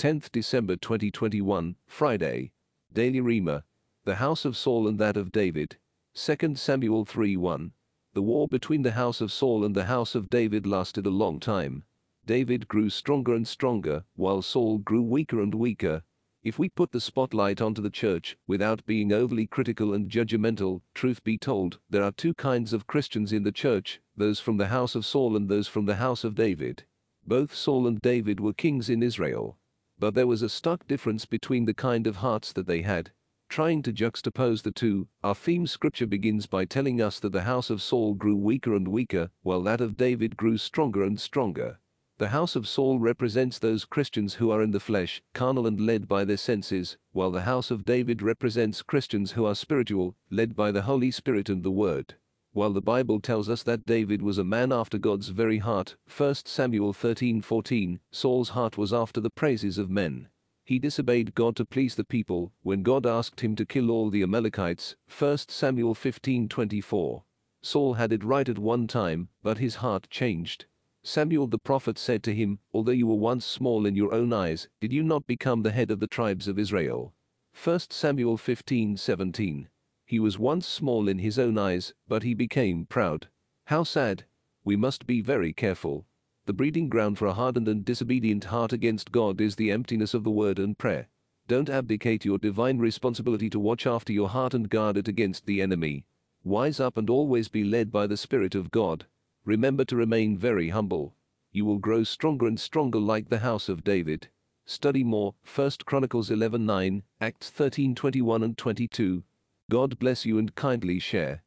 10th December 2021, Friday. Daily Rhema, The house of Saul and that of David. 2 Samuel 3 1. The war between the house of Saul and the house of David lasted a long time. David grew stronger and stronger, while Saul grew weaker and weaker. If we put the spotlight onto the church, without being overly critical and judgmental, truth be told, there are two kinds of Christians in the church, those from the house of Saul and those from the house of David. Both Saul and David were kings in Israel. But there was a stark difference between the kind of hearts that they had. Trying to juxtapose the two, our theme scripture begins by telling us that the house of Saul grew weaker and weaker, while that of David grew stronger and stronger. The house of Saul represents those Christians who are in the flesh, carnal and led by their senses, while the house of David represents Christians who are spiritual, led by the Holy Spirit and the Word. While the Bible tells us that David was a man after God's very heart, 1 Samuel 13:14, Saul's heart was after the praises of men. He disobeyed God to please the people when God asked him to kill all the Amalekites, 1 Samuel 15:24. Saul had it right at one time, but his heart changed. Samuel the prophet said to him, Although you were once small in your own eyes, did you not become the head of the tribes of Israel? 1 Samuel 15:17. He was once small in his own eyes, but he became proud. How sad. We must be very careful. The breeding ground for a hardened and disobedient heart against God is the emptiness of the word and prayer. Don't abdicate your divine responsibility to watch after your heart and guard it against the enemy. Wise up and always be led by the Spirit of God. Remember to remain very humble. You will grow stronger and stronger like the house of David. Study more, 1 Chronicles 11:9, Acts 13:21 and 22. God bless you and kindly share.